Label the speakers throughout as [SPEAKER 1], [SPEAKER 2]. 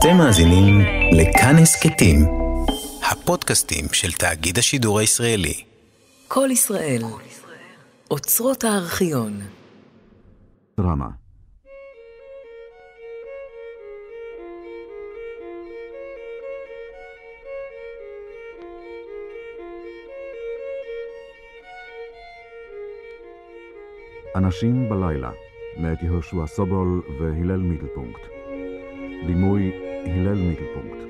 [SPEAKER 1] אתם מאזינים לכאן הסכתים, הפודקאסטים של תאגיד השידור הישראלי.
[SPEAKER 2] כל ישראל, אוצרות הארכיון.
[SPEAKER 3] דרמה אנשים בלילה, מאת יהושע סובול והלל מידלפונקט. דימוי הלל מידלפונקט.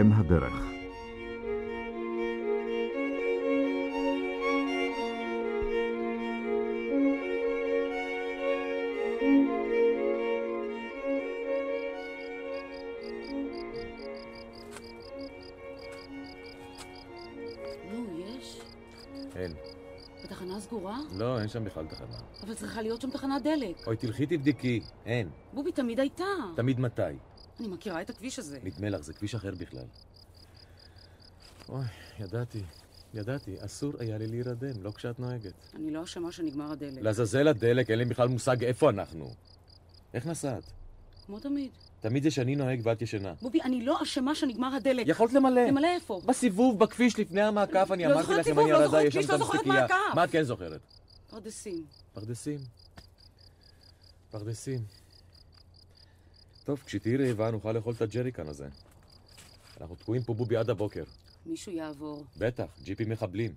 [SPEAKER 3] אם הדרך
[SPEAKER 4] לא, אין שם בכלל תחנה.
[SPEAKER 5] אבל צריכה להיות שם תחנת דלק.
[SPEAKER 4] אוי, תלכי תבדקי. אין.
[SPEAKER 5] בובי תמיד הייתה.
[SPEAKER 4] תמיד מתי.
[SPEAKER 5] אני מכירה את הכביש הזה.
[SPEAKER 4] נדמה לך, זה כביש אחר בכלל. אוי, ידעתי. ידעתי, אסור היה לי להירדם, לא כשאת נוהגת.
[SPEAKER 5] אני לא אשמה שנגמר הדלק.
[SPEAKER 4] לעזאזל הדלק, אין לי בכלל מושג איפה אנחנו. איך נסעת?
[SPEAKER 5] כמו תמיד.
[SPEAKER 4] תמיד זה שאני נוהג ואת ישנה.
[SPEAKER 5] בובי, אני לא אשמה שנגמר הדלק.
[SPEAKER 4] יכולת למלא.
[SPEAKER 5] למלא איפה?
[SPEAKER 4] בסיבוב בכביש לפני המעקף, אני
[SPEAKER 5] לא
[SPEAKER 4] אמרתי לך אם אני
[SPEAKER 5] לא זוכרת
[SPEAKER 4] יש שם את
[SPEAKER 5] לא זוכרת
[SPEAKER 4] המסטיקייה. מה את כן זוכרת?
[SPEAKER 5] פרדסים.
[SPEAKER 4] פרדסים. פרדסים. טוב, כשתהיי רעבה נוכל לאכול את הג'ריקן הזה. אנחנו תקועים פה בובי עד הבוקר.
[SPEAKER 5] מישהו יעבור.
[SPEAKER 4] בטח, ג'יפים מחבלים.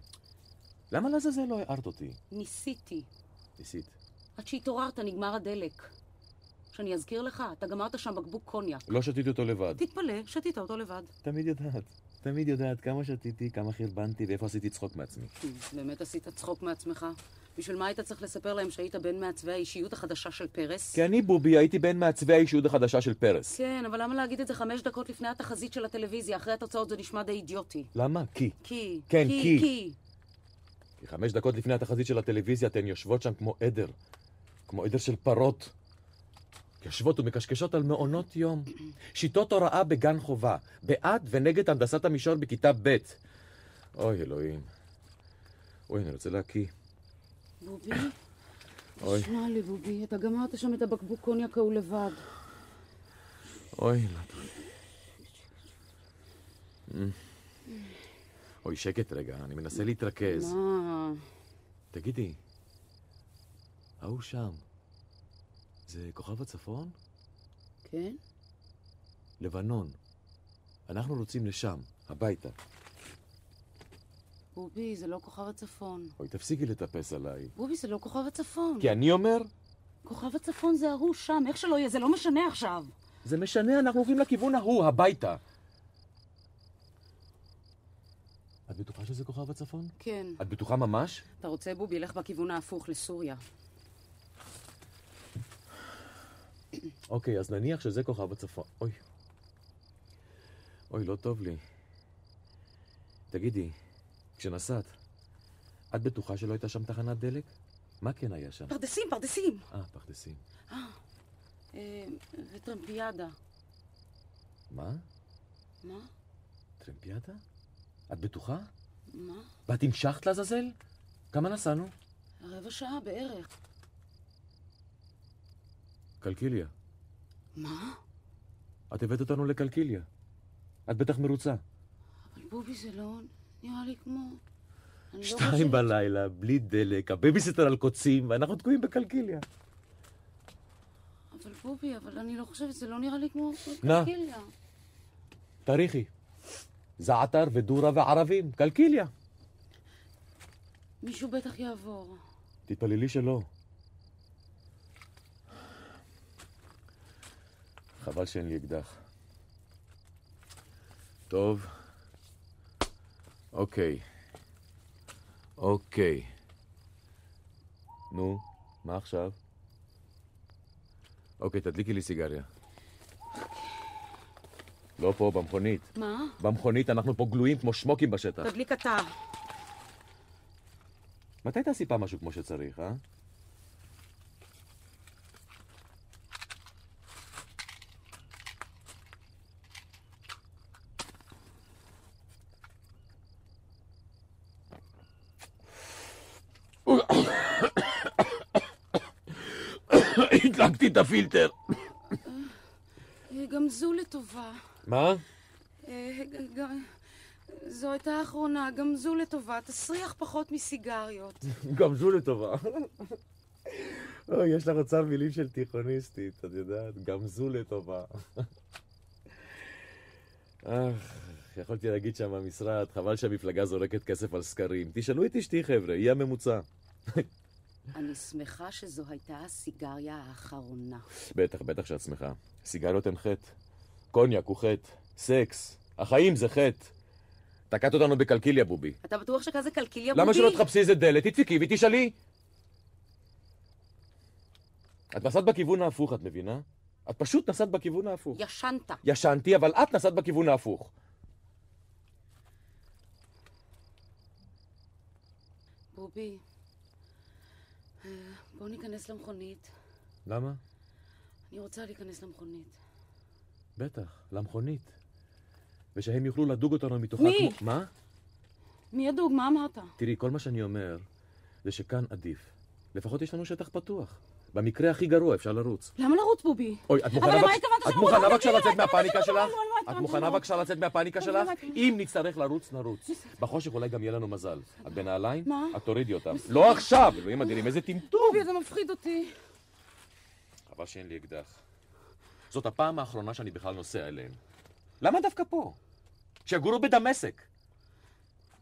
[SPEAKER 4] למה לעזאזל לא הערת אותי?
[SPEAKER 5] ניסיתי.
[SPEAKER 4] ניסית.
[SPEAKER 5] עד שהתעוררת נגמר הדלק. שאני אזכיר לך, אתה גמרת שם בקבוק קוניאק.
[SPEAKER 4] לא שתיתי אותו לבד.
[SPEAKER 5] תתפלא, שתית אותו לבד.
[SPEAKER 4] תמיד יודעת. תמיד יודעת כמה שתיתי, כמה חרבנתי ואיפה עשיתי צחוק מעצמי.
[SPEAKER 5] באמת עשית צחוק מעצמך? בשביל מה היית צריך לספר להם שהיית בין מעצבי האישיות החדשה של פרס?
[SPEAKER 4] כי אני, בובי, הייתי בין מעצבי האישיות החדשה של פרס.
[SPEAKER 5] כן, אבל למה להגיד את זה חמש דקות לפני התחזית של הטלוויזיה? אחרי התוצאות זה נשמע די אידיוטי.
[SPEAKER 4] למה? כי.
[SPEAKER 5] כי.
[SPEAKER 4] כן,
[SPEAKER 5] כי.
[SPEAKER 4] כי.
[SPEAKER 5] כי.
[SPEAKER 4] כי חמש דקות לפני התחזית של הטלוויזיה אתן יושבות שם כמו עדר. כמו עדר של פרות. יושבות ומקשקשות על מעונות יום. שיטות הוראה בגן חובה. בעד ונגד הנדסת המישור בכיתה ב'. אוי, אלוהים. אוי, אני רוצה להקיא.
[SPEAKER 5] בובי,
[SPEAKER 4] אוי,
[SPEAKER 5] שמע לי, בובי, אתה גמרת שם את הבקבוק קוניאק ההוא לבד.
[SPEAKER 4] אוי, טוב. אמ. אוי, שקט רגע, אני מנסה להתרכז.
[SPEAKER 5] מה?
[SPEAKER 4] תגידי, ההוא שם, זה כוכב הצפון?
[SPEAKER 5] כן?
[SPEAKER 4] לבנון. אנחנו רוצים לשם, הביתה.
[SPEAKER 5] בובי, זה לא כוכב הצפון.
[SPEAKER 4] אוי, תפסיקי לטפס עליי.
[SPEAKER 5] בובי, זה לא כוכב הצפון.
[SPEAKER 4] כי אני אומר,
[SPEAKER 5] כוכב הצפון זה ההוא שם, איך שלא יהיה, זה לא משנה עכשיו.
[SPEAKER 4] זה משנה, אנחנו הולכים לכיוון ההוא, הביתה. את בטוחה שזה כוכב הצפון?
[SPEAKER 5] כן.
[SPEAKER 4] את בטוחה ממש?
[SPEAKER 5] אתה רוצה, בובי, לך בכיוון ההפוך לסוריה.
[SPEAKER 4] אוקיי, אז נניח שזה כוכב הצפון. אוי. אוי, לא טוב לי. תגידי, כשנסעת, את בטוחה שלא הייתה שם תחנת דלק? מה כן היה שם?
[SPEAKER 5] פרדסים, פרדסים!
[SPEAKER 4] אה, פרדסים.
[SPEAKER 5] אה, וטרמפיאדה.
[SPEAKER 4] מה?
[SPEAKER 5] מה?
[SPEAKER 4] טרמפיאדה? את בטוחה?
[SPEAKER 5] מה?
[SPEAKER 4] ואת המשכת לעזאזל? כמה נסענו?
[SPEAKER 5] רבע שעה בערך.
[SPEAKER 4] קלקיליה.
[SPEAKER 5] מה?
[SPEAKER 4] את הבאת אותנו לקלקיליה. את בטח מרוצה.
[SPEAKER 5] אבל בובי, זה לא נראה לי כמו... לא
[SPEAKER 4] שתיים בלילה, בלי דלק, הבייביסיטר על קוצים, ואנחנו תקועים בקלקיליה.
[SPEAKER 5] אבל בובי, אבל אני לא חושבת, זה לא נראה לי כמו. קלקיליה.
[SPEAKER 4] תאריכי. זעתר ודורה וערבים, קלקיליה.
[SPEAKER 5] מישהו בטח יעבור.
[SPEAKER 4] תתפללי שלא. חבל שאין לי אקדח. טוב. אוקיי. אוקיי. נו, מה עכשיו? אוקיי, תדליקי לי סיגריה. לא פה, במכונית.
[SPEAKER 5] מה?
[SPEAKER 4] במכונית אנחנו פה גלויים כמו שמוקים בשטח.
[SPEAKER 5] תדליק אתה.
[SPEAKER 4] מתי תעשי פעם משהו כמו שצריך, אה? את הפילטר.
[SPEAKER 5] אה, גם זו לטובה.
[SPEAKER 4] מה?
[SPEAKER 5] אה, זו הייתה האחרונה, גם זו לטובה. תסריח פחות מסיגריות.
[SPEAKER 4] גם זו לטובה. אוי, יש לך אוצר מילים של תיכוניסטית, את יודעת? גם זו לטובה. אך, יכולתי להגיד שם במשרד, חבל שהמפלגה זורקת כסף על סקרים. תשאלו את אשתי, חבר'ה, היא הממוצע.
[SPEAKER 5] אני שמחה שזו הייתה הסיגריה האחרונה.
[SPEAKER 4] בטח, בטח שאת שמחה. סיגריות הן חטא. קוניאק הוא חטא. סקס. החיים זה חטא. תקעת אותנו בקלקיליה, בובי.
[SPEAKER 5] אתה בטוח שכזה קלקיליה בובי?
[SPEAKER 4] למה שלא תחפשי איזה דלת, תדפקי ותשאלי? את נסעת בכיוון ההפוך, את מבינה? את פשוט נסעת בכיוון ההפוך.
[SPEAKER 5] ישנת.
[SPEAKER 4] ישנתי, אבל את נסעת בכיוון ההפוך.
[SPEAKER 5] בובי, אה, בוא ניכנס למכונית.
[SPEAKER 4] למה?
[SPEAKER 5] אני רוצה להיכנס למכונית.
[SPEAKER 4] בטח, למכונית. ושהם יוכלו לדוג אותנו מתוכה
[SPEAKER 5] מי?
[SPEAKER 4] כמו... מה?
[SPEAKER 5] מי הדוג? מה אמרת?
[SPEAKER 4] תראי, כל מה שאני אומר זה שכאן עדיף. לפחות יש לנו שטח פתוח. במקרה הכי גרוע אפשר לרוץ.
[SPEAKER 5] למה לרוץ, בובי?
[SPEAKER 4] אוי, את מוכנה
[SPEAKER 5] אבל למה התכוונת
[SPEAKER 4] את מוכנה
[SPEAKER 5] לא
[SPEAKER 4] בבקשה? לצאת מהפאניקה שלך? את מוכנה בבקשה לצאת מהפאניקה שלך? אם נצטרך לרוץ, נרוץ. בחושך אולי גם יהיה לנו מזל. את בנעליים?
[SPEAKER 5] מה?
[SPEAKER 4] את תורידי אותם. לא עכשיו! אלוהים אדירים, איזה טמטום!
[SPEAKER 5] אתה מפחיד אותי.
[SPEAKER 4] חבל שאין לי אקדח. זאת הפעם האחרונה שאני בכלל נוסע אליהם. למה דווקא פה? שיגורו בדמשק.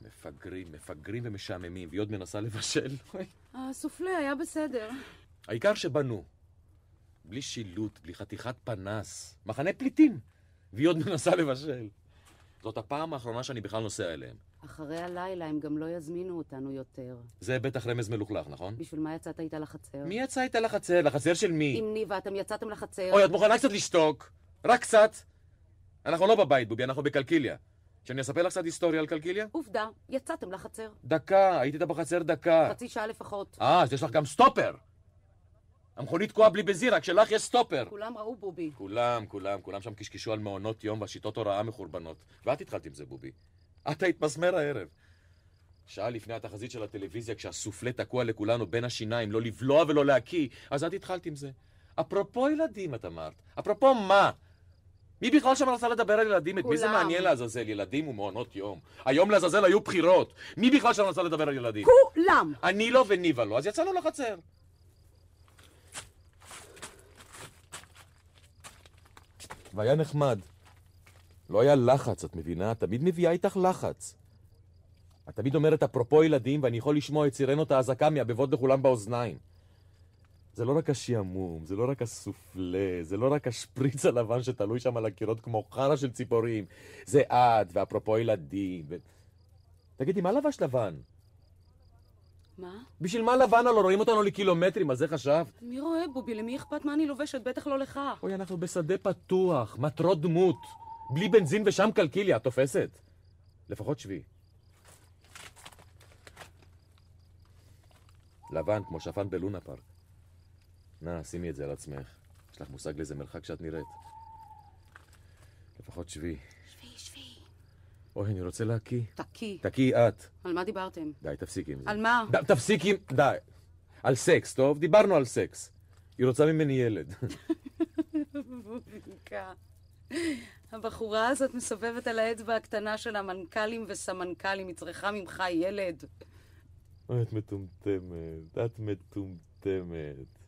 [SPEAKER 4] מפגרים, מפגרים ומשעממים, והיא עוד מנסה לבשל.
[SPEAKER 5] הסופלה היה בסדר.
[SPEAKER 4] העיקר שבנו. בלי שילוט, בלי חתיכת פנס. מחנה פליטים. והיא עוד מנסה לבשל. זאת הפעם האחרונה שאני בכלל נוסע אליהם.
[SPEAKER 5] אחרי הלילה הם גם לא יזמינו אותנו יותר.
[SPEAKER 4] זה בטח רמז מלוכלך, נכון?
[SPEAKER 5] בשביל מה יצאת איתה לחצר?
[SPEAKER 4] מי יצא איתה לחצר? לחצר של מי?
[SPEAKER 5] עם ניבה, אתם יצאתם לחצר.
[SPEAKER 4] אוי, את מוכנה קצת לשתוק? רק קצת? אנחנו לא בבית, בובי, אנחנו בקלקיליה. שאני אספר לך קצת היסטוריה על קלקיליה?
[SPEAKER 5] עובדה, יצאתם לחצר.
[SPEAKER 4] דקה, הייתי איתה בחצר דקה.
[SPEAKER 5] חצי שעה לפחות.
[SPEAKER 4] אה, אז יש לך גם סטופר. המכונית תקועה בלי בנזין, רק שלך יש סטופר.
[SPEAKER 5] כולם ראו בובי.
[SPEAKER 4] כולם, כולם, כולם שם קשקשו על מעונות יום והשיטות הוראה מחורבנות. ואת התחלת עם זה, בובי. את היית מסמר הערב. שעה לפני התחזית של הטלוויזיה, כשהסופלה תקוע לכולנו בין השיניים, לא לבלוע ולא להקיא, אז את התחלת עם זה. אפרופו ילדים, את אמרת. אפרופו מה? מי בכלל שם רצה לדבר על ילדים? את מי זה. מעניין לעזאזל? ילדים ומעונות יום. היום לעזאזל היו בחירות. מי בכלל שם רצה לדבר על ילדים?
[SPEAKER 5] כולם!
[SPEAKER 4] אני לא וניבה לא, אז יצאנו לחצר. והיה נחמד. לא היה לחץ, את מבינה? את תמיד מביאה איתך לחץ. את תמיד אומרת אפרופו ילדים, ואני יכול לשמוע את סירנות האזעקה מהבבות לכולם באוזניים. זה לא רק השעמום, זה לא רק הסופלה, זה לא רק השפריץ הלבן שתלוי שם על הקירות כמו חרא של ציפורים. זה את, ואפרופו ילדים. ו... תגידי, מה לבש לבן?
[SPEAKER 5] מה?
[SPEAKER 4] בשביל מה לבן הלא רואים אותנו לקילומטרים, על זה חשבת?
[SPEAKER 5] מי רואה בובי? למי אכפת מה אני לובשת? בטח לא לך.
[SPEAKER 4] אוי, אנחנו בשדה פתוח, מטרות דמות. בלי בנזין ושם קלקיליה, את תופסת? לפחות שבי. לבן, כמו שפן בלונה פארק. נא, שימי את זה על עצמך. יש לך מושג לאיזה מרחק שאת נראית. לפחות שבי. אוי, אני רוצה להקיא.
[SPEAKER 5] תקי.
[SPEAKER 4] תקיעי את.
[SPEAKER 5] על מה דיברתם?
[SPEAKER 4] די, תפסיקי עם זה.
[SPEAKER 5] על מה?
[SPEAKER 4] ד- תפסיקי, עם- די. על סקס, טוב? דיברנו על סקס. היא רוצה ממני ילד.
[SPEAKER 5] הבחורה הזאת מסובבת על האצבע הקטנה של המנכ"לים וסמנכ"לים, היא צריכה ממך ילד.
[SPEAKER 4] את מטומטמת, את מטומטמת.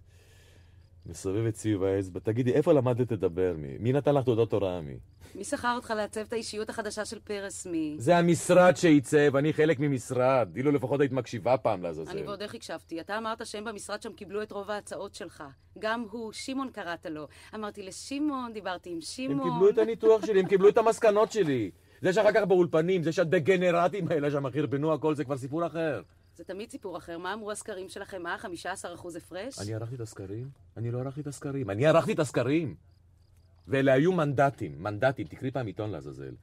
[SPEAKER 4] מסובבת סביב האצבע. תגידי, איפה למדת לדבר? מי, נתן לך תעודות הוראה? מי?
[SPEAKER 5] מי שכר אותך לעצב את האישיות החדשה של פרס מי?
[SPEAKER 4] זה המשרד שעיצב, אני חלק ממשרד. אילו לפחות היית מקשיבה פעם לעזאזל.
[SPEAKER 5] אני ועוד איך הקשבתי. אתה אמרת שהם במשרד שם קיבלו את רוב ההצעות שלך. גם הוא, שמעון קראת לו. אמרתי לשמעון, דיברתי עם
[SPEAKER 4] הם
[SPEAKER 5] שמעון.
[SPEAKER 4] קיבלו את הניתוח שלי, הם קיבלו את המסקנות שלי. זה שאחר כך באולפנים, זה שהדגנרטים האלה שם חרבנו הכל, זה כבר סיפור אחר.
[SPEAKER 5] זה תמיד סיפור אחר. מה אמרו הסקרים שלכם? מה, 15% הפרש?
[SPEAKER 4] אני ערכתי את הסקרים? אני לא ערכתי את הסקרים. אני ערכתי את הסקרים. ואלה היו מנדטים, מנדטים, תקראי פעם עיתון לעזאזל.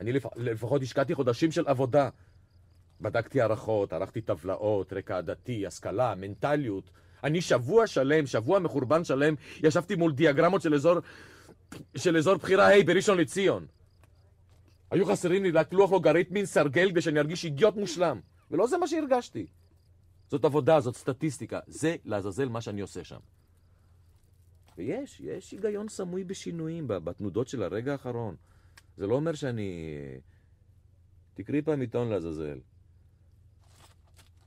[SPEAKER 4] אני לפ... לפחות השקעתי חודשים של עבודה. בדקתי הערכות, ערכתי טבלאות, רקע עדתי, השכלה, מנטליות. אני שבוע שלם, שבוע מחורבן שלם, ישבתי מול דיאגרמות של אזור, של אזור בחירה ה' בראשון לציון. היו חסרים לי רק לוח לוגריתמין סרגל כדי שאני ארגיש אידיוט מושלם. ולא זה מה שהרגשתי. זאת עבודה, זאת סטטיסטיקה. זה לעזאזל מה שאני עושה שם. ויש, יש היגיון סמוי בשינויים, בתנודות של הרגע האחרון. זה לא אומר שאני... תקראי פעם עיתון לעזאזל.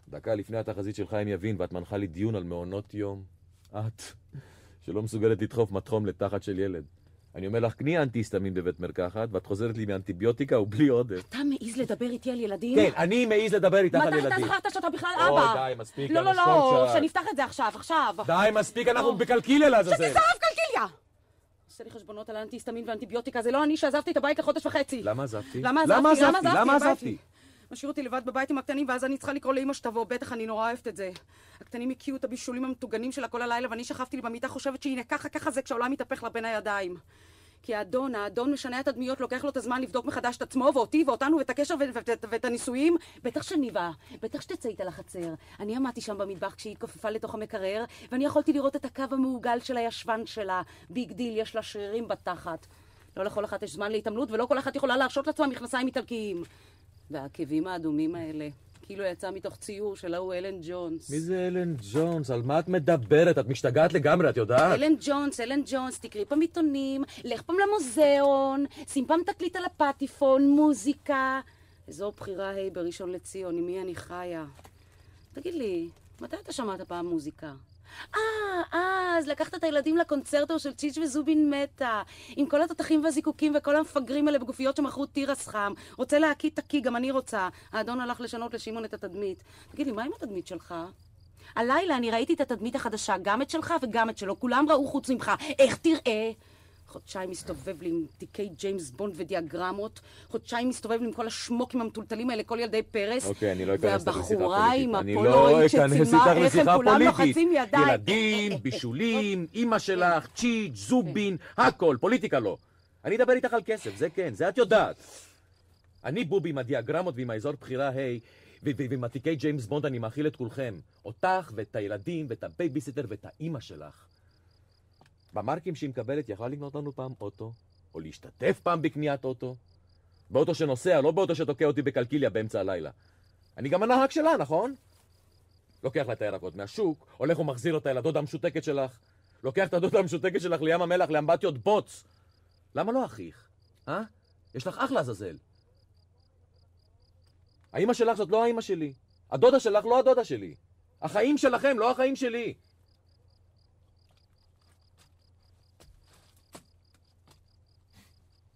[SPEAKER 4] דקה לפני התחזית של חיים יבין, ואת מנחה לי דיון על מעונות יום. את, שלא מסוגלת לדחוף מתחום לתחת של ילד. אני אומר לך, קני אנטי-היסטמין בבית מרקחת, ואת חוזרת לי מאנטיביוטיקה ובלי עודף.
[SPEAKER 5] אתה מעז לדבר איתי על ילדים?
[SPEAKER 4] כן, אני מעז לדבר איתך על
[SPEAKER 5] מתי אתה
[SPEAKER 4] ילדים.
[SPEAKER 5] זכרת שאתה בכלל
[SPEAKER 4] אוי,
[SPEAKER 5] אבא?
[SPEAKER 4] די, מספיק,
[SPEAKER 5] לא, לא, לא. שנפתח את זה עכשיו, עכשיו.
[SPEAKER 4] די, מספיק, אנחנו בקלקיליה לעזאזל.
[SPEAKER 5] שתשרף קלקיליה! עושה לי חשבונות על האנטי-היסטמין ואנטיביוטיקה, זה לא אני שעזבתי את הבית לחודש וחצי.
[SPEAKER 4] למה עזבתי?
[SPEAKER 5] למה עזבתי?
[SPEAKER 4] למה עזבתי?
[SPEAKER 5] משאיר אותי לבד בבית עם הקטנים, ואז אני צריכה לקרוא לאמא שתבוא, בטח אני נורא אוהבת את זה. הקטנים הקיאו את הבישולים המטוגנים שלה כל הלילה, ואני שכבתי לי במיטה חושבת שהנה ככה ככה זה כשהעולם מתהפך לה בין הידיים. כי האדון, האדון משנה את הדמויות, לוקח לו את הזמן לבדוק מחדש את עצמו, ואותי, ואותנו, ואת הקשר, ואת הנישואים. בטח שניבה, בטח שתצא איתה לחצר. אני עמדתי שם במטבח כשהיא התכופפה לתוך המקרר, ואני יכולתי לראות את הקו המעוגל של הישבן שלה. big deal, יש לה שרירים בתחת. לא לכל אחת יש זמן להתעמלות, ולא כל אחת יכולה להרשות לעצמה מכנסיים איטלקיים. והעקבים האדומים האלה, כאילו יצא מתוך ציור של ההוא אלן ג'ונס.
[SPEAKER 4] מי זה אלן ג'ונס? על מה את מדברת? את משתגעת לגמרי, את יודעת?
[SPEAKER 5] אלן ג'ונס, אלן ג'ונס, תקראי פעם עיתונים, לך פעם למוזיאון, שים פעם תקליט על הפטיפון, מוזיקה. אזור בחירה ה' בראשון לציון, עם מי אני חיה. תגיד לי, מתי אתה שמעת פעם מוזיקה? אה, אה, אז לקחת את הילדים לקונצרטו של צ'יץ' וזובין מתה, עם כל התותחים והזיקוקים וכל המפגרים האלה בגופיות שמכרו תירס חם. רוצה להקיא תקיא, גם אני רוצה. האדון הלך לשנות לשמעון את התדמית. תגיד לי, מה עם התדמית שלך? הלילה אני ראיתי את התדמית החדשה, גם את שלך וגם את שלו, כולם ראו חוץ ממך. איך תראה? חודשיים מסתובב לי עם תיקי ג'יימס בונד ודיאגרמות, חודשיים מסתובב לי עם כל השמוקים המטולטלים האלה, כל ילדי פרס.
[SPEAKER 4] אוקיי, אני לא אכנס לשיחה
[SPEAKER 5] והבחורה עם
[SPEAKER 4] פוליטית. לא איתך
[SPEAKER 5] שצילמה איך הם כולם
[SPEAKER 4] פוליטית.
[SPEAKER 5] לוחצים ידיים.
[SPEAKER 4] ילדים, בישולים, אימא שלך, צ'יץ', זובין, הכל, פוליטיקה לא. אני אדבר איתך על כסף, זה כן, זה את יודעת. אני בובי עם הדיאגרמות ועם האזור בחירה ה' ועם התיקי ג'יימס בונד אני מאכיל את כולכם. אותך ואת הילדים ואת הבייביסיטר ואת האימא שלך. במרקים שהיא מקבלת יכלה לקנות לנו פעם אוטו, או להשתתף פעם בקניית אוטו. באוטו שנוסע, לא באוטו שתוקע אותי בקלקיליה באמצע הלילה. אני גם הנהג שלה, נכון? לוקח לה את הירקות מהשוק, הולך ומחזיר אותה אל הדודה המשותקת שלך. לוקח את הדודה המשותקת שלך לים המלח לאמבטיות בוץ. למה לא אחיך? אה? יש לך אח לעזאזל. האימא שלך זאת לא האימא שלי. הדודה שלך לא הדודה שלי. החיים שלכם, לא החיים שלי.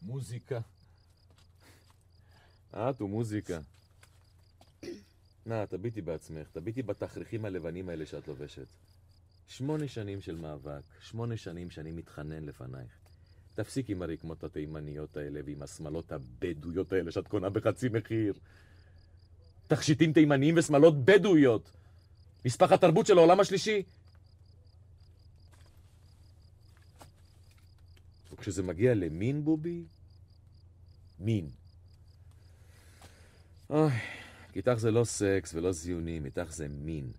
[SPEAKER 4] מוזיקה. את ומוזיקה. נא, תביטי בעצמך, תביטי בתכריכים הלבנים האלה שאת לובשת. שמונה שנים של מאבק, שמונה שנים שאני מתחנן לפנייך. תפסיק עם הרקמות התימניות האלה ועם השמלות הבדואיות האלה שאת קונה בחצי מחיר. תכשיטים תימניים ושמלות בדואיות. נספח התרבות של העולם השלישי. וכשזה מגיע למין, בובי, מין. אוי, כי איתך זה לא סקס ולא זיונים, איתך זה מין.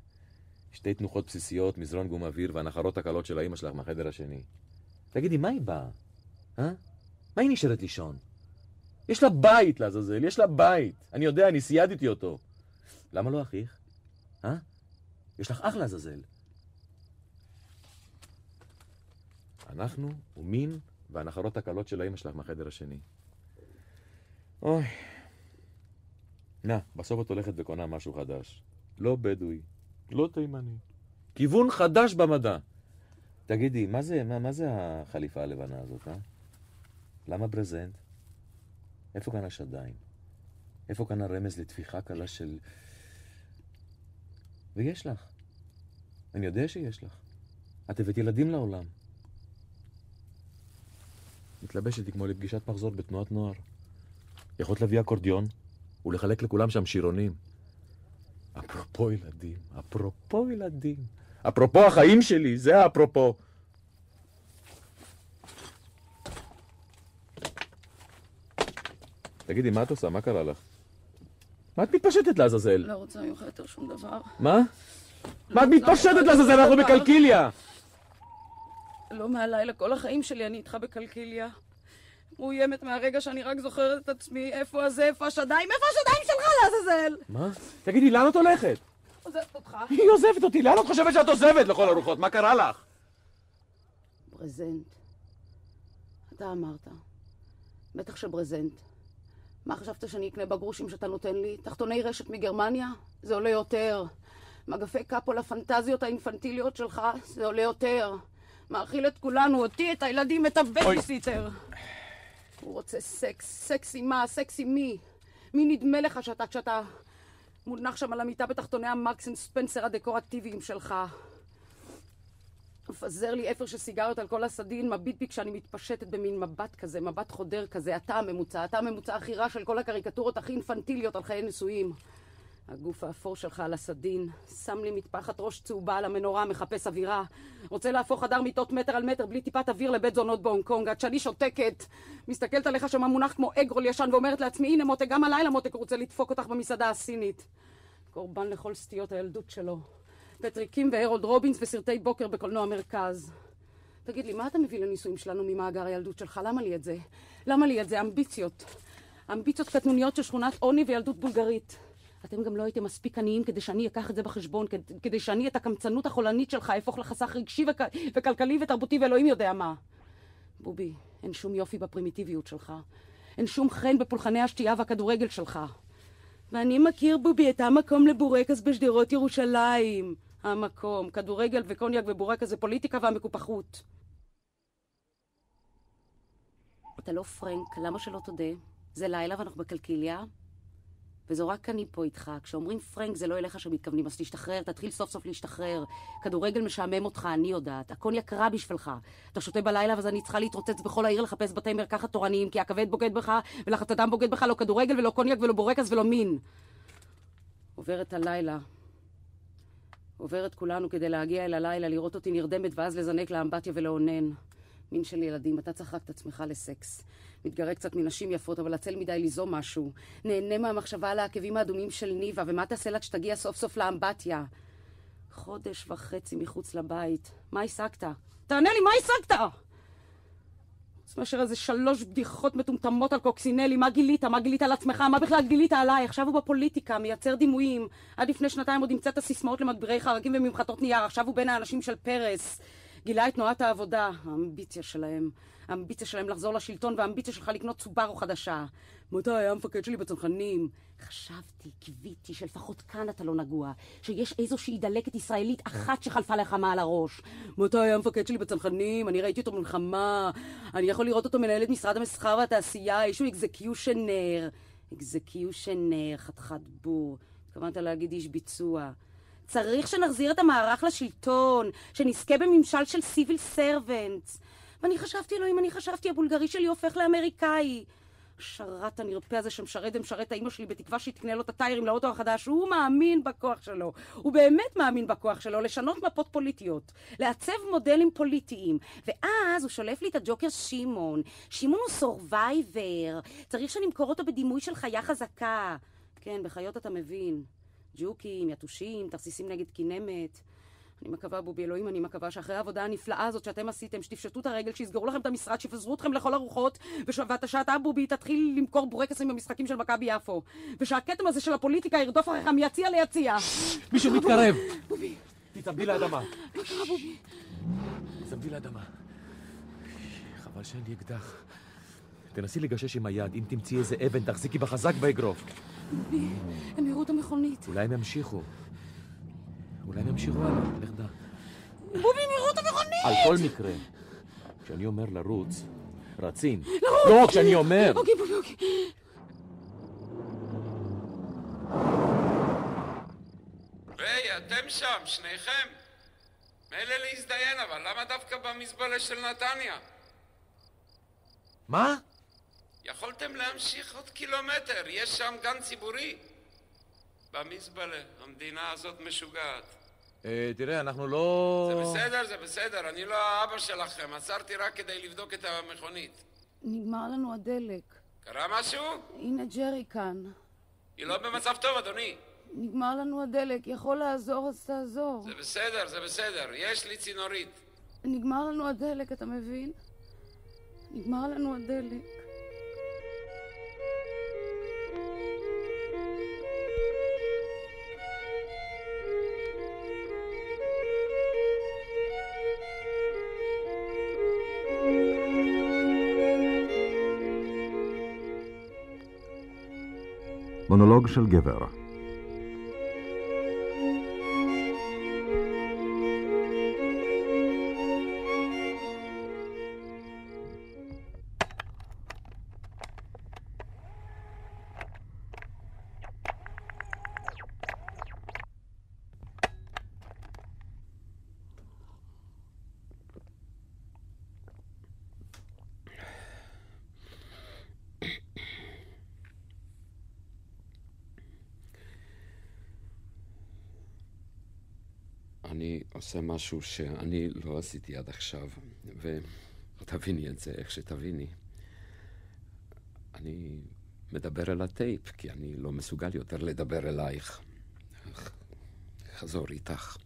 [SPEAKER 4] שתי תנוחות בסיסיות, מזרון גום אוויר והנחרות הקלות של האמא שלך מהחדר השני. תגידי, מה היא באה? אה? מה היא נשארת לישון? יש לה בית, לעזאזל, יש לה בית. אני יודע, אני סיידתי אותו. למה לא אחיך? אה? יש לך אח לעזאזל. אנחנו ומין והנחרות הקלות של האמא שלך מהחדר השני. אוי. נא, בסוף את הולכת וקונה משהו חדש. לא בדואי, לא תימני. כיוון חדש במדע. תגידי, מה זה, מה, מה זה החליפה הלבנה הזאת, אה? למה ברזנט? איפה כאן השדיים? איפה כאן הרמז לטפיחה קלה של... ויש לך. אני יודע שיש לך. את הבאת ילדים לעולם. מתלבשת איתי כמו לפגישת מחזור בתנועת נוער. יכולת להביא אקורדיון ולחלק לכולם שם שירונים. אפרופו ילדים, אפרופו ילדים, אפרופו החיים שלי, זה האפרופו. תגידי, מה את עושה? מה קרה לך? מה את מתפשטת לעזאזל?
[SPEAKER 5] לא רוצה ממך יותר שום דבר.
[SPEAKER 4] מה? מה את מתפשטת לעזאזל? אנחנו בקלקיליה!
[SPEAKER 5] לא מהלילה, כל החיים שלי אני איתך בקלקיליה. מאוימת מהרגע שאני רק זוכרת את עצמי, איפה הזה, איפה השדיים, איפה השדיים שלך לעזאזל?
[SPEAKER 4] מה? תגידי, לאן את הולכת?
[SPEAKER 5] עוזבת אותך.
[SPEAKER 4] היא עוזבת אותי, לאן את חושבת שאת עוזבת לכל הרוחות? מה קרה לך?
[SPEAKER 5] ברזנט. אתה אמרת. בטח שברזנט. מה חשבת שאני אקנה בגרושים שאתה נותן לי? תחתוני רשת מגרמניה? זה עולה יותר. מגפי קאפו לפנטזיות האינפנטיליות שלך? זה עולה יותר. מאכיל את כולנו, אותי, את הילדים, את הבייביסיטר. הוא רוצה סקס. סקס עם מה? סקס עם מי? מי נדמה לך שאתה כשאתה מונח שם על המיטה בתחתוני ה Marks and Spencer הדקורטיביים שלך? מפזר לי אפר של סיגריות על כל הסדין, מביט בי כשאני מתפשטת במין מבט כזה, מבט חודר כזה, אתה הממוצע, אתה הממוצע הכי רע של כל הקריקטורות הכי אינפנטיליות על חיי נישואים. הגוף האפור שלך על הסדין, שם לי מטפחת ראש צהובה על המנורה, מחפש אווירה. רוצה להפוך חדר מיטות מטר על מטר בלי טיפת אוויר לבית זונות בהונג קונג, עד שאני שותקת. מסתכלת עליך שמה מונח כמו אגרול ישן ואומרת לעצמי, הנה מותק, גם הלילה מותק רוצה לדפוק אותך במסעדה הסינית. קורבן לכל סטיות הילדות שלו. פטריקים והרולד רובינס וסרטי בוקר בקולנוע מרכז. תגיד לי, מה אתה מביא לנישואים שלנו ממאגר הילדות שלך? למה לי את זה? למה לי את זה? אמביציות. אמביציות קטנוניות של שכונת עוני וילדות בולגרית. אתם גם לא הייתם מספיק עניים כדי שאני אקח את זה בחשבון, כדי, כדי שאני את הקמצנות החולנית שלך אהפוך לחסך רגשי וכ... וכלכלי ותרבותי ואלוהים יודע מה. בובי, אין שום יופי בפרימיטיביות שלך. אין שום חן בפולחני השתייה והכדורגל שלך. ואני מכיר בובי את המקום לבורקס בשדרות ירושלים. המקום, כדורגל וקוניאק ובורקס זה פוליטיקה והמקופחות. אתה לא פרנק, למה שלא תודה? זה לילה ואנחנו בקלקיליה, וזו רק אני פה איתך. כשאומרים פרנק זה לא אליך שמתכוונים, אז תשתחרר, תתחיל סוף סוף להשתחרר. כדורגל משעמם אותך, אני יודעת. הקוניאק רע בשבילך. אתה שותה בלילה ואז אני צריכה להתרוצץ בכל העיר לחפש בתי מרקחת תורניים, כי הכבד בוגד בך, ולחץ הדם בוגד בך, לא כדורגל ולא קוניאק ולא בורקס ולא מין. עוברת הלילה. עוברת כולנו כדי להגיע אל הלילה, לראות אותי נרדמת ואז לזנק לאמבטיה ולאונן. מין של ילדים, אתה רק את עצמך לסקס. מתגרה קצת מנשים יפות, אבל עצל מדי ליזום משהו. נהנה מהמחשבה על העקבים האדומים של ניבה, ומה תעשה לה כשתגיע סוף סוף לאמבטיה? חודש וחצי מחוץ לבית. מה השגת? תענה לי, מה השגת? חוץ מאשר איזה שלוש בדיחות מטומטמות על קוקסינלי, מה גילית? מה גילית על עצמך? מה בכלל גילית עליי? עכשיו הוא בפוליטיקה, מייצר דימויים. עד לפני שנתיים עוד המצאת סיסמאות למדבירי חרקים וממחטות נייר, עכשיו הוא בין האנשים של פרס. גילה את תנועת העבודה, האמביציה שלהם. האמביציה שלהם לחזור לשלטון והאמביציה שלך לקנות צוברו חדשה. מתי היה המפקד שלי בצנחנים? חשבתי, קיוויתי שלפחות כאן אתה לא נגוע, שיש איזושהי דלקת ישראלית אחת שחלפה לך מעל הראש. מתי היה המפקד שלי בצנחנים? אני ראיתי אותו במלחמה. אני יכול לראות אותו מנהל את משרד המסחר והתעשייה, איזשהו אקזקיושנר. אקזקיושנר, חתיכת בור. התכוונת להגיד איש ביצוע. צריך שנחזיר את המערך לשלטון, שנזכה בממשל של סיביל סרבנטס. ואני חשבתי, אלוהים, אני חשבתי, הבולגרי שלי הופך לאמריקאי. השרת הנרפה הזה שמשרת ומשרת האימא שלי בתקווה שהיא תקנה לו את הטיירים לאוטו החדש, הוא מאמין בכוח שלו. הוא באמת מאמין בכוח שלו לשנות מפות פוליטיות, לעצב מודלים פוליטיים. ואז הוא שולף לי את הג'וקר שמעון. שמעון הוא survivor. צריך שנמכור אותו בדימוי של חיה חזקה. כן, בחיות אתה מבין. ג'וקים, יתושים, תרסיסים נגד כינמת. אני מקווה, בובי אלוהים, אני מקווה שאחרי העבודה הנפלאה הזאת שאתם עשיתם, שתפשטו את הרגל, שיסגרו לכם את המשרד, שיפזרו אתכם לכל הרוחות, ואתה שאתה, בובי, תתחיל למכור בורקסים במשחקים של מכבי יפו. ושהכתם הזה של הפוליטיקה ירדוף אחריך מיציע ליציע.
[SPEAKER 4] מישהו מתקרב!
[SPEAKER 5] בובי,
[SPEAKER 4] תתאבדי לאדמה.
[SPEAKER 5] מה קרה, בובי?
[SPEAKER 4] תצמדי לאדמה. חבל שאין לי אקדח. תנסי לגשש עם היד, אם תמצאי איזה אבן, תחזיקי בה חזק באגרוף.
[SPEAKER 5] בובי, הם יראו את המכונית.
[SPEAKER 4] אולי הם ימשיכו. אולי הם ימשיכו הלאה, לך דע.
[SPEAKER 5] בובי, הם יראו את המכונית!
[SPEAKER 4] על כל מקרה, כשאני אומר לרוץ, רצים. לא, כשאני אומר...
[SPEAKER 5] אוקיי, בובי, אוקיי.
[SPEAKER 6] היי, אתם שם, שניכם. מילא להזדיין, אבל למה דווקא במזבלה של נתניה?
[SPEAKER 4] מה?
[SPEAKER 6] יכולתם להמשיך עוד קילומטר, יש שם גן ציבורי. במזבלה, המדינה הזאת משוגעת.
[SPEAKER 4] אה, תראה, אנחנו לא...
[SPEAKER 6] זה בסדר, זה בסדר, אני לא האבא שלכם, עצרתי רק כדי לבדוק את המכונית.
[SPEAKER 5] נגמר לנו הדלק.
[SPEAKER 6] קרה משהו?
[SPEAKER 5] הנה ג'רי כאן.
[SPEAKER 6] היא לא במצב טוב, אדוני.
[SPEAKER 5] נגמר לנו הדלק. יכול לעזור, אז תעזור.
[SPEAKER 6] זה בסדר, זה בסדר, יש לי צינורית.
[SPEAKER 5] נגמר לנו הדלק, אתה מבין? נגמר לנו הדלק.
[SPEAKER 3] מונולוג של גבר
[SPEAKER 7] משהו שאני לא עשיתי עד עכשיו, ותביני את זה איך שתביני. אני מדבר אל הטייפ, כי אני לא מסוגל יותר לדבר אלייך. חזור איתך.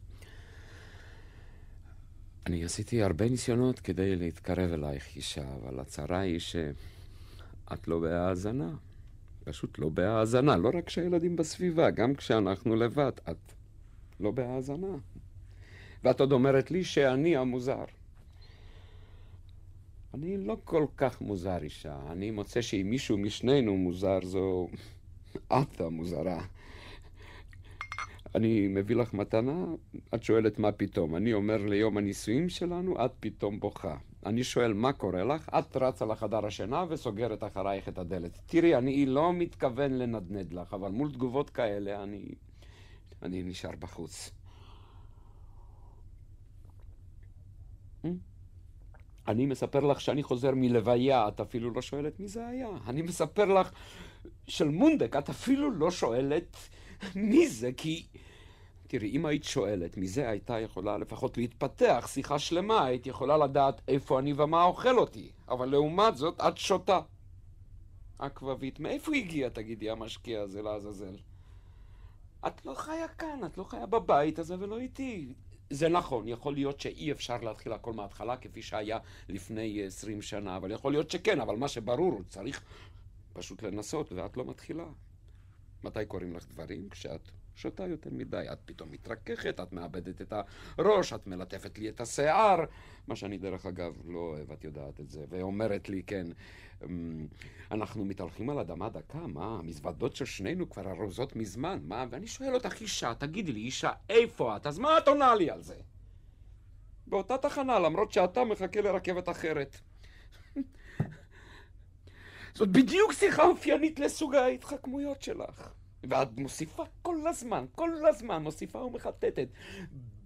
[SPEAKER 7] אני עשיתי הרבה ניסיונות כדי להתקרב אלייך, אישה, אבל הצרה היא שאת לא בהאזנה. פשוט לא בהאזנה, לא רק כשהילדים בסביבה, גם כשאנחנו לבד, את לא בהאזנה. ואת עוד אומרת לי שאני המוזר. אני לא כל כך מוזר, אישה. אני מוצא שאם מישהו משנינו מוזר, זו את המוזרה. אני מביא לך מתנה, את שואלת מה פתאום. אני אומר ליום הנישואים שלנו, את פתאום בוכה. אני שואל מה קורה לך, את רצה לחדר השינה וסוגרת אחרייך את הדלת. תראי, אני לא מתכוון לנדנד לך, אבל מול תגובות כאלה אני... אני נשאר בחוץ. אני מספר לך שאני חוזר מלוויה, את אפילו לא שואלת מי זה היה. אני מספר לך של מונדק, את אפילו לא שואלת מי זה, כי... תראי, אם היית שואלת, מזה הייתה יכולה לפחות להתפתח שיחה שלמה, היית יכולה לדעת איפה אני ומה אוכל אותי. אבל לעומת זאת, את שותה. אקווית, מאיפה הגיע, תגידי, המשקיע הזה לעזאזל? את לא חיה כאן, את לא חיה בבית הזה ולא איתי. זה נכון, יכול להיות שאי אפשר להתחיל הכל מההתחלה כפי שהיה לפני עשרים שנה, אבל יכול להיות שכן, אבל מה שברור, צריך פשוט לנסות, ואת לא מתחילה. מתי קוראים לך דברים? כשאת שותה יותר מדי, את פתאום מתרככת, את מאבדת את הראש, את מלטפת לי את השיער, מה שאני דרך אגב לא אוהב, את יודעת את זה, ואומרת לי, כן, אמ, אנחנו מתהלכים על אדמה דקה, מה, המזוודות של שנינו כבר ארוזות מזמן, מה, ואני שואל אותך, אישה, תגידי לי, אישה, איפה את? אז מה את עונה לי על זה? באותה תחנה, למרות שאתה מחכה לרכבת אחרת. זאת בדיוק שיחה אופיינית לסוג ההתחכמויות שלך. ואת מוסיפה כל הזמן, כל הזמן מוסיפה ומחטטת.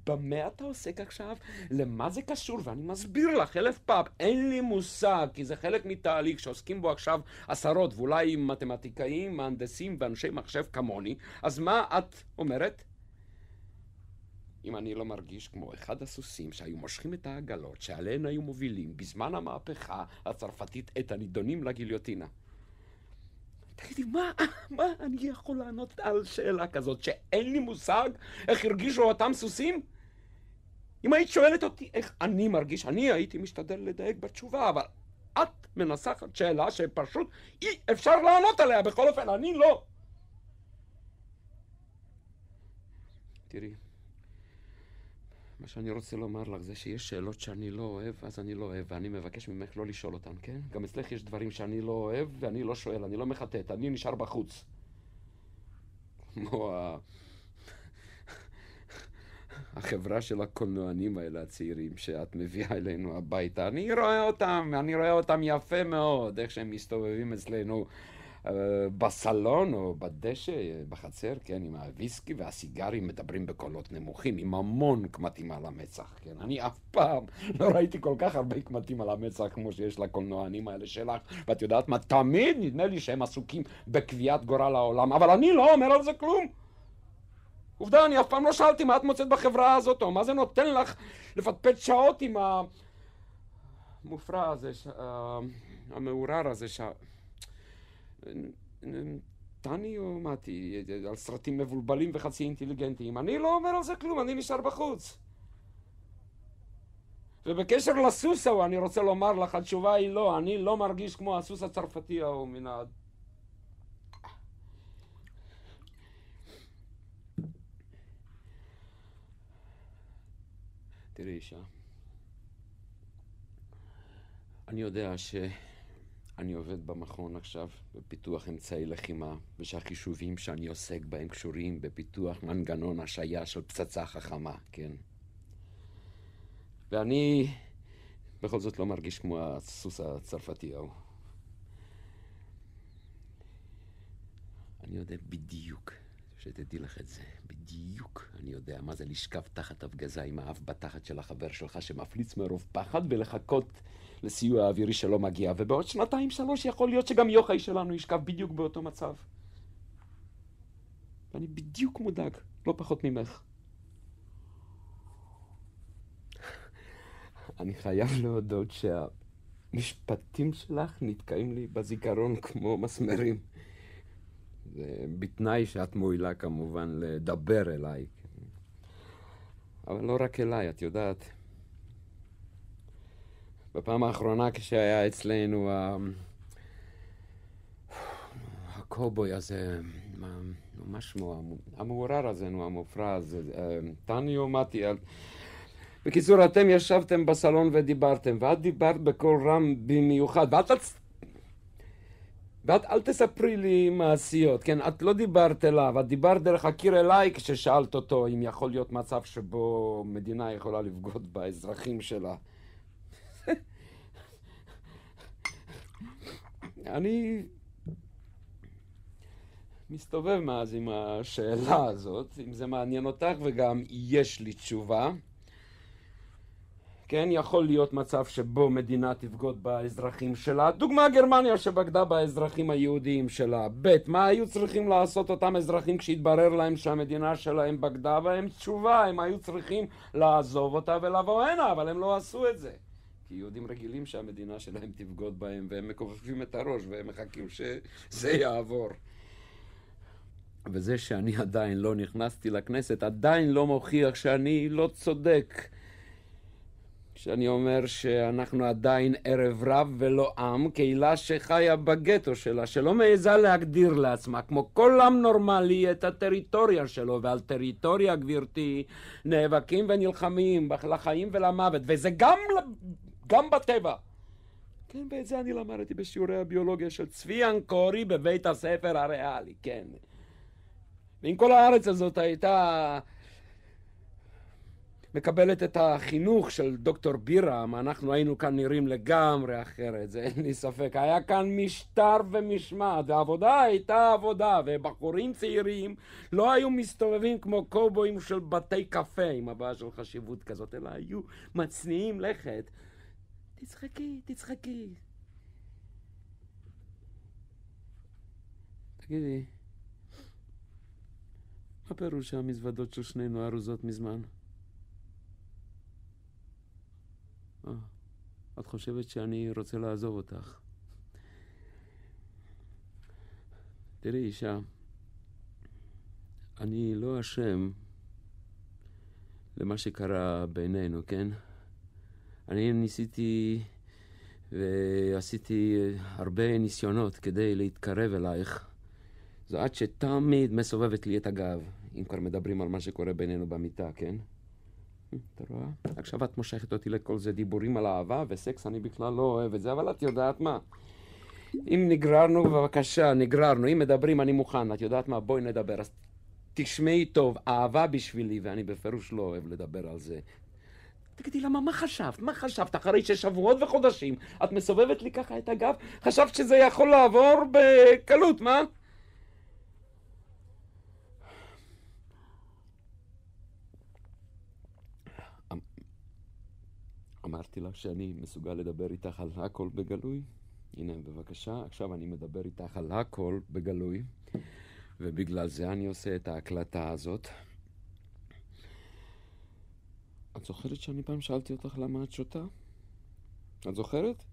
[SPEAKER 7] במה אתה עוסק עכשיו? למה זה קשור? ואני מסביר לך אלף פעם, אין לי מושג, כי זה חלק מתהליך שעוסקים בו עכשיו עשרות, ואולי מתמטיקאים, מהנדסים ואנשי מחשב כמוני, אז מה את אומרת? אם אני לא מרגיש כמו אחד הסוסים שהיו מושכים את העגלות שעליהן היו מובילים בזמן המהפכה הצרפתית את הנידונים לגיליוטינה. תגידי, מה, מה אני יכול לענות על שאלה כזאת, שאין לי מושג איך הרגישו אותם סוסים? אם היית שואלת אותי איך אני מרגיש, אני הייתי משתדל לדייק בתשובה, אבל את מנסחת שאלה שפשוט אי אפשר לענות עליה, בכל אופן, אני לא. תראי, מה שאני רוצה לומר לך זה שיש שאלות שאני לא אוהב, אז אני לא אוהב, ואני מבקש ממך לא לשאול אותן, כן? גם אצלך יש דברים שאני לא אוהב, ואני לא שואל, אני לא מחטט, אני נשאר בחוץ. כמו. החברה של הקולנוענים האלה הצעירים שאת מביאה אלינו הביתה. אני רואה אותם, אני רואה אותם יפה מאוד, איך שהם מסתובבים אצלנו בסלון או בדשא, בחצר, כן, עם הוויסקי והסיגרים מדברים בקולות נמוכים, עם המון קמטים על המצח, כן. אני אף פעם לא ראיתי כל כך הרבה קמטים על המצח כמו שיש לקולנוענים האלה שלך, ואת יודעת מה, תמיד נדמה לי שהם עסוקים בקביעת גורל העולם, אבל אני לא אומר על זה כלום. עובדה, אני אף פעם לא שאלתי מה את מוצאת בחברה הזאת, או מה זה נותן לך לפטפט שעות עם המופרע הזה, ש... המעורר הזה, ש... טני או מתי, על סרטים מבולבלים וחצי אינטליגנטיים. אני לא אומר על זה כלום, אני נשאר בחוץ. ובקשר לסוס ההוא, אני רוצה לומר לך, התשובה היא לא, אני לא מרגיש כמו הסוס הצרפתי ההוא מן ה... תראי אישה, אני יודע ש... אני עובד במכון עכשיו בפיתוח אמצעי לחימה, ושהחישובים שאני עוסק בהם קשורים בפיתוח מנגנון השעיה של פצצה חכמה, כן? ואני בכל זאת לא מרגיש כמו הסוס הצרפתי ההוא. אני יודע בדיוק, שתדעי לך את זה, בדיוק אני יודע מה זה לשכב תחת הפגזה עם האף בתחת של החבר שלך שמפליץ מרוב פחד ולחכות לסיוע האווירי שלא מגיע, ובעוד שנתיים שלוש יכול להיות שגם יוחאי שלנו ישכב בדיוק באותו מצב. ואני בדיוק מודאג, לא פחות ממך. אני חייב להודות שהמשפטים שלך נתקעים לי בזיכרון כמו מסמרים. זה בתנאי שאת מועילה כמובן לדבר אליי. אבל לא רק אליי, את יודעת. בפעם האחרונה כשהיה אצלנו הקובוי הזה, מה, שמו, המעורר הזה, נו, המופרע הזה, טניו מטיאל. בקיצור, אתם ישבתם בסלון ודיברתם, ואת דיברת בקול רם במיוחד, ואת ואת אל תספרי לי מעשיות, כן? את לא דיברת אליו, את דיברת דרך הקיר אליי כששאלת אותו אם יכול להיות מצב שבו מדינה יכולה לבגוד באזרחים שלה. אני מסתובב מאז עם השאלה הזאת, אם זה מעניין אותך, וגם יש לי תשובה. כן, יכול להיות מצב שבו מדינה תבגוד באזרחים שלה. דוגמה גרמניה שבגדה באזרחים היהודיים שלה. ב', מה היו צריכים לעשות אותם אזרחים כשהתברר להם שהמדינה שלהם בגדה בהם? תשובה, הם היו צריכים לעזוב אותה ולבוא הנה, אבל הם לא עשו את זה. כי יהודים רגילים שהמדינה שלהם תבגוד בהם, והם מכופפים את הראש והם מחכים שזה יעבור. וזה שאני עדיין לא נכנסתי לכנסת, עדיין לא מוכיח שאני לא צודק. שאני אומר שאנחנו עדיין ערב רב ולא עם, קהילה שחיה בגטו שלה, שלא מעיזה להגדיר לעצמה, כמו כל עם נורמלי, את הטריטוריה שלו, ועל טריטוריה, גברתי, נאבקים ונלחמים לחיים ולמוות, וזה גם, גם בטבע. כן, ואת זה אני למדתי בשיעורי הביולוגיה של צבי אנקורי בבית הספר הריאלי, כן. ואם כל הארץ הזאת הייתה... מקבלת את החינוך של דוקטור בירם, אנחנו היינו כאן נראים לגמרי אחרת, זה אין לי ספק. היה כאן משטר ומשמעת, והעבודה הייתה עבודה, ובחורים צעירים לא היו מסתובבים כמו קובואים של בתי קפה עם הבעיה של חשיבות כזאת, אלא היו מצניעים לכת. תצחקי, תצחקי. תגידי, מה פירוש שהמזוודות של שנינו ארוזות מזמן? אה, את חושבת שאני רוצה לעזוב אותך. תראי, אישה, אני לא אשם למה שקרה בינינו, כן? אני ניסיתי ועשיתי הרבה ניסיונות כדי להתקרב אלייך. זו את שתמיד מסובבת לי את הגב, אם כבר מדברים על מה שקורה בינינו במיטה, כן? אתה רואה? עכשיו את מושכת אותי לכל זה דיבורים על אהבה וסקס, אני בכלל לא אוהב את זה, אבל את יודעת מה? אם נגררנו, בבקשה, נגררנו. אם מדברים, אני מוכן. את יודעת מה? בואי נדבר. אז תשמעי טוב, אהבה בשבילי, ואני בפירוש לא אוהב לדבר על זה. תגידי, למה, מה חשבת? מה חשבת? אחרי ששבועות וחודשים את מסובבת לי ככה את הגב? חשבת שזה יכול לעבור בקלות, מה? אמרתי לך שאני מסוגל לדבר איתך על הכל בגלוי? הנה, בבקשה, עכשיו אני מדבר איתך על הכל בגלוי, ובגלל זה אני עושה את ההקלטה הזאת. את זוכרת שאני פעם שאלתי אותך למה את שותה? את זוכרת?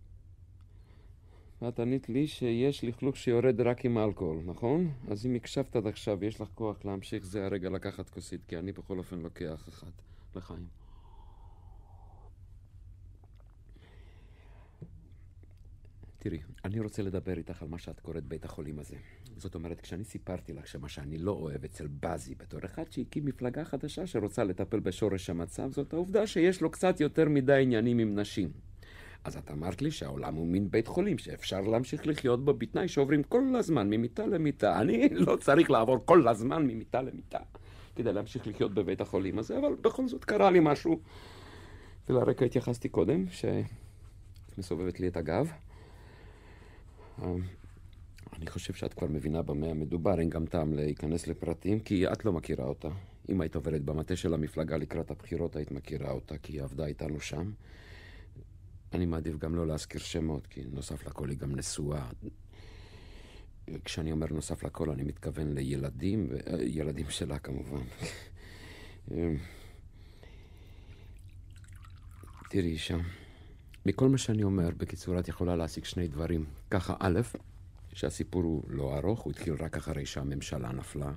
[SPEAKER 7] ואת ענית לי שיש לכלוך שיורד רק עם אלכוהול, נכון? אז אם הקשבת עד עכשיו ויש לך כוח להמשיך, זה הרגע לקחת כוסית, כי אני בכל אופן לוקח אחת לחיים. תראי, אני רוצה לדבר איתך על מה שאת קוראת בית החולים הזה. זאת אומרת, כשאני סיפרתי לך שמה שאני לא אוהב אצל בזי, בתור אחד שהקים מפלגה חדשה שרוצה לטפל בשורש המצב, זאת העובדה שיש לו קצת יותר מדי עניינים עם נשים. אז את אמרת לי שהעולם הוא מין בית חולים, שאפשר להמשיך לחיות בו בתנאי שעוברים כל הזמן ממיטה למיטה. אני לא צריך לעבור כל הזמן ממיטה למיטה כדי להמשיך לחיות בבית החולים הזה, אבל בכל זאת קרה לי משהו. ולרקע התייחסתי קודם, שאת מסובבת לי את הגב. אה, אני חושב שאת כבר מבינה במה המדובר, אין גם טעם להיכנס לפרטים, כי את לא מכירה אותה. אם היית עובדת במטה של המפלגה לקראת הבחירות, היית מכירה אותה, כי היא עבדה איתנו שם. אני מעדיף גם לא להזכיר שמות, כי נוסף לכל היא גם נשואה. כשאני אומר נוסף לכל, אני מתכוון לילדים, ו... ילדים שלה כמובן. תראי שם, מכל מה שאני אומר, בקיצור, את יכולה להשיג שני דברים. ככה, א', שהסיפור הוא לא ארוך, הוא התחיל רק אחרי שהממשלה נפלה,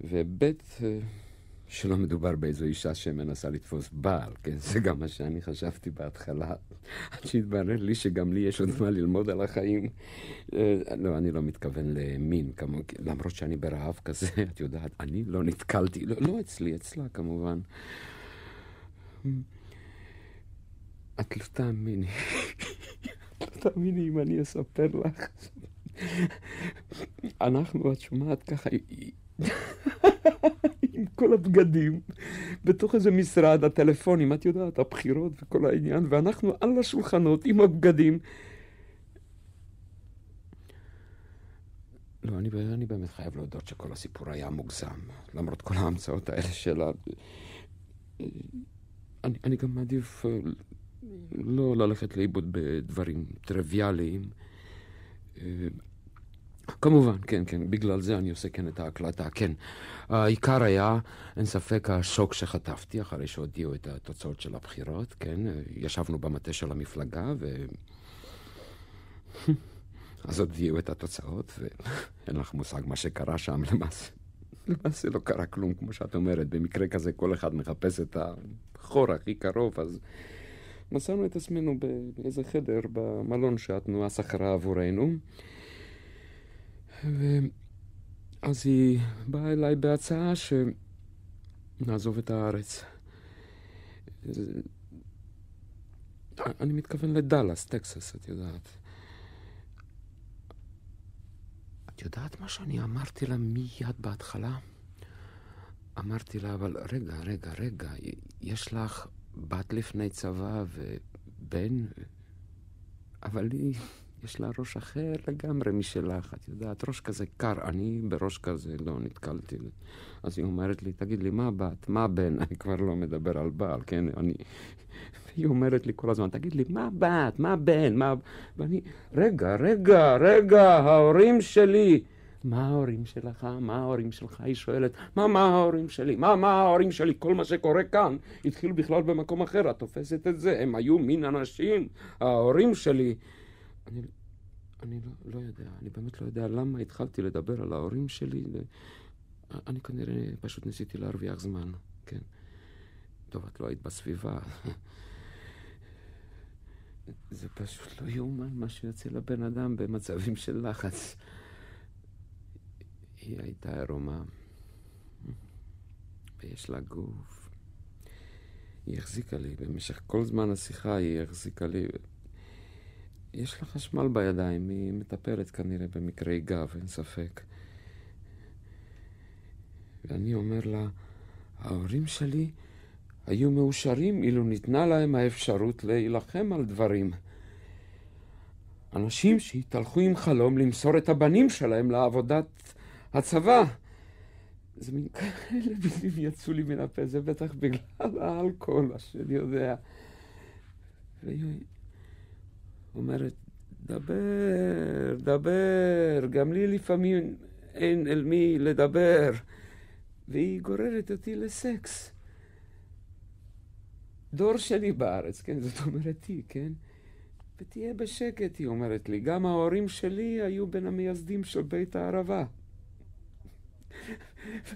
[SPEAKER 7] וב', שלא מדובר באיזו אישה שמנסה לתפוס בעל, כן? זה גם מה שאני חשבתי בהתחלה, עד שהתברר לי שגם לי יש עוד מה ללמוד על החיים. אה, לא, אני לא מתכוון למין, כמו, למרות שאני ברעב כזה, את יודעת, אני לא נתקלתי, לא, לא אצלי, אצלה כמובן. את לא תאמיני, תאמיני אם אני אספר לך. אנחנו, את שומעת ככה, עם כל הבגדים, בתוך איזה משרד, הטלפונים, את יודעת, הבחירות וכל העניין, ואנחנו על השולחנות עם הבגדים. לא, אני, אני באמת חייב להודות שכל הסיפור היה מוגזם, למרות כל ההמצאות האלה שלה. אני, אני גם מעדיף אה, לא ללכת לאיבוד בדברים טריוויאליים. אה, כמובן, כן, כן, בגלל זה אני עושה כן את ההקלטה, כן. העיקר היה, אין ספק, השוק שחטפתי אחרי שהודיעו את התוצאות של הבחירות, כן. ישבנו במטה של המפלגה, ו... אז הודיעו את התוצאות, ואין לך מושג מה שקרה שם למעשה. למעשה לא קרה כלום, כמו שאת אומרת. במקרה כזה כל אחד מחפש את החור הכי קרוב, אז מצאנו את עצמנו באיזה חדר במלון שהתנועה שכרה עבורנו. ואז היא באה אליי בהצעה שנעזוב את הארץ. אני מתכוון לדאלאס, טקסס, את יודעת. את יודעת מה שאני אמרתי לה מיד בהתחלה? אמרתי לה, אבל רגע, רגע, רגע, יש לך בת לפני צבא ובן, אבל היא... יש לה ראש אחר לגמרי משלך, את יודעת, ראש כזה קר. אני בראש כזה לא נתקלתי. אז היא אומרת לי, תגיד לי, מה בת? מה בן? אני כבר לא מדבר על בעל, כן? אני... היא אומרת לי כל הזמן, תגיד לי, מה בת? מה בן? מה... ואני, רגע, רגע, רגע, ההורים שלי. מה ההורים שלך? מה ההורים שלך? היא שואלת, מה, מה ההורים שלי? מה, מה ההורים שלי? כל מה שקורה כאן התחיל בכלל במקום אחר, את תופסת את זה? הם היו מין אנשים, ההורים שלי. אני, אני לא, לא יודע, אני באמת לא יודע למה התחלתי לדבר על ההורים שלי. אני כנראה פשוט ניסיתי להרוויח זמן, כן. טוב, את לא היית בסביבה. זה פשוט לא יאומן מה שיוצא לבן אדם במצבים של לחץ. היא הייתה עירומה, ויש לה גוף. היא החזיקה לי, במשך כל זמן השיחה היא החזיקה לי. יש לה חשמל בידיים, היא מטפלת כנראה במקרי גב, אין ספק. ואני אומר לה, ההורים שלי היו מאושרים אילו ניתנה להם האפשרות להילחם על דברים. אנשים שהתהלכו עם חלום למסור את הבנים שלהם לעבודת הצבא. זה מין כאלה מילים יצאו לי מן הפה, זה בטח בגלל האלכוהול, שאני יודע. והיא אומרת, דבר, דבר, גם לי לפעמים אין אל מי לדבר. והיא גוררת אותי לסקס. דור שני בארץ, כן? זאת אומרת היא, כן? ותהיה בשקט, היא אומרת לי. גם ההורים שלי היו בין המייסדים של בית הערבה.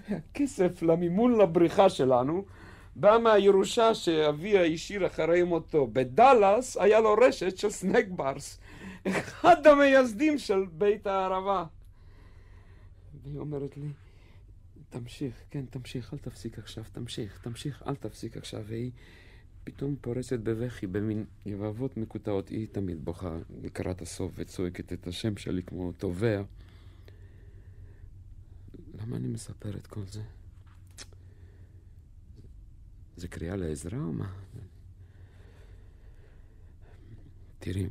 [SPEAKER 7] והכסף למימון לבריחה שלנו בא מהירושה שאביה השאיר אחרי מותו. בדאלאס היה לו רשת של סנק ברס, אחד המייסדים של בית הערבה. והיא אומרת לי, תמשיך, כן, תמשיך, אל תפסיק עכשיו, תמשיך, תמשיך, אל תפסיק עכשיו. והיא פתאום פורצת בבכי במין יבבות מקוטעות. היא תמיד בוכה לקראת הסוף וצועקת את השם שלי כמו תובע. למה אני מספר את כל זה? זה קריאה לעזרה או מה? תראי,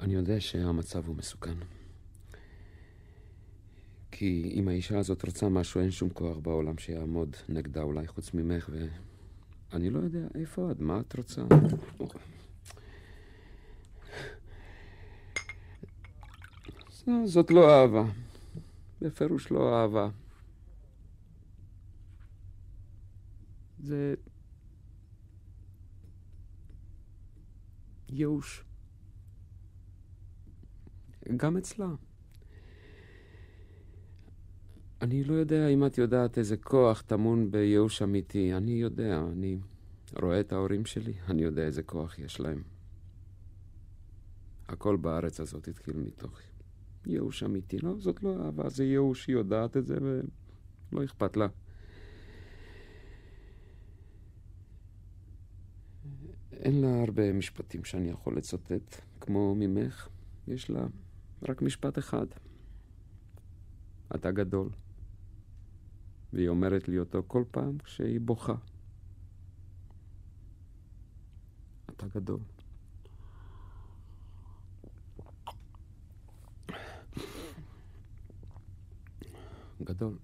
[SPEAKER 7] אני יודע שהמצב הוא מסוכן. כי אם האישה הזאת רוצה משהו, אין שום כוח בעולם שיעמוד נגדה אולי חוץ ממך, ואני לא יודע איפה את, מה את רוצה? זאת לא אהבה. בפירוש לא אהבה. זה ייאוש. גם אצלה. אני לא יודע אם את יודעת איזה כוח טמון בייאוש אמיתי. אני יודע, אני רואה את ההורים שלי, אני יודע איזה כוח יש להם. הכל בארץ הזאת התחיל מתוך ייאוש אמיתי. לא, זאת לא אהבה, זה ייאוש, היא יודעת את זה ולא אכפת לה. אין לה הרבה משפטים שאני יכול לצטט, כמו ממך. יש לה רק משפט אחד. אתה גדול. והיא אומרת לי אותו כל פעם כשהיא בוכה. אתה גדול. גדול.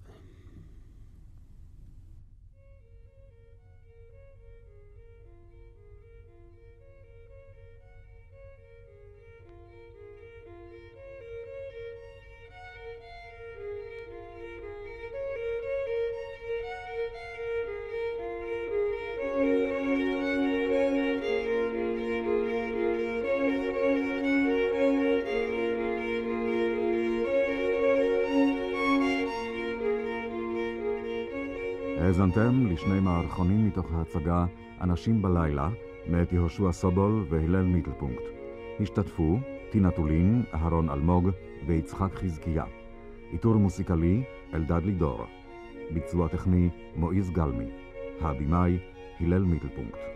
[SPEAKER 3] האזנתם לשני מערכונים מתוך ההצגה "אנשים בלילה" מאת יהושע סובול והלל מיטלפונקט. השתתפו טינה טולין, אהרון אלמוג ויצחק חזקיה. עיטור מוסיקלי אלדד לידור. ביצוע טכני מועיז גלמי. הבמאי הלל מיטלפונקט.